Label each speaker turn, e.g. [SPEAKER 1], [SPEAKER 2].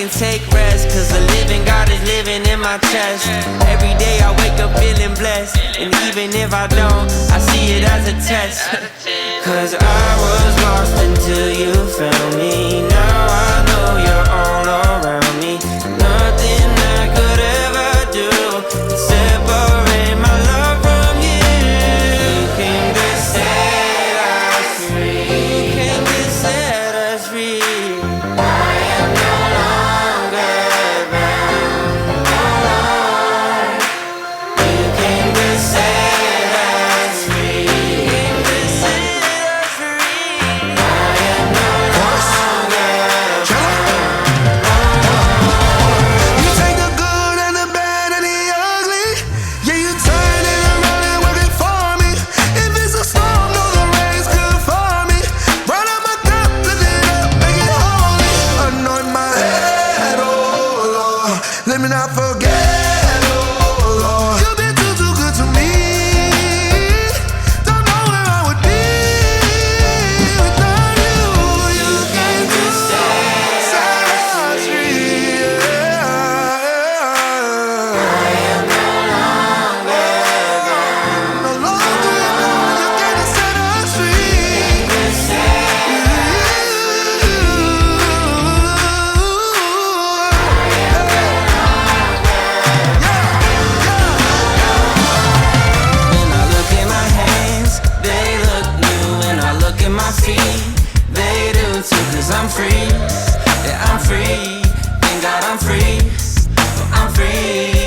[SPEAKER 1] can take rest, cause the living God is living in my chest. Every day I wake up feeling blessed, and even if I don't, I see it as a test. Cause I was Cause I'm free, yeah I'm free. Thank God I'm free, Oh, I'm free.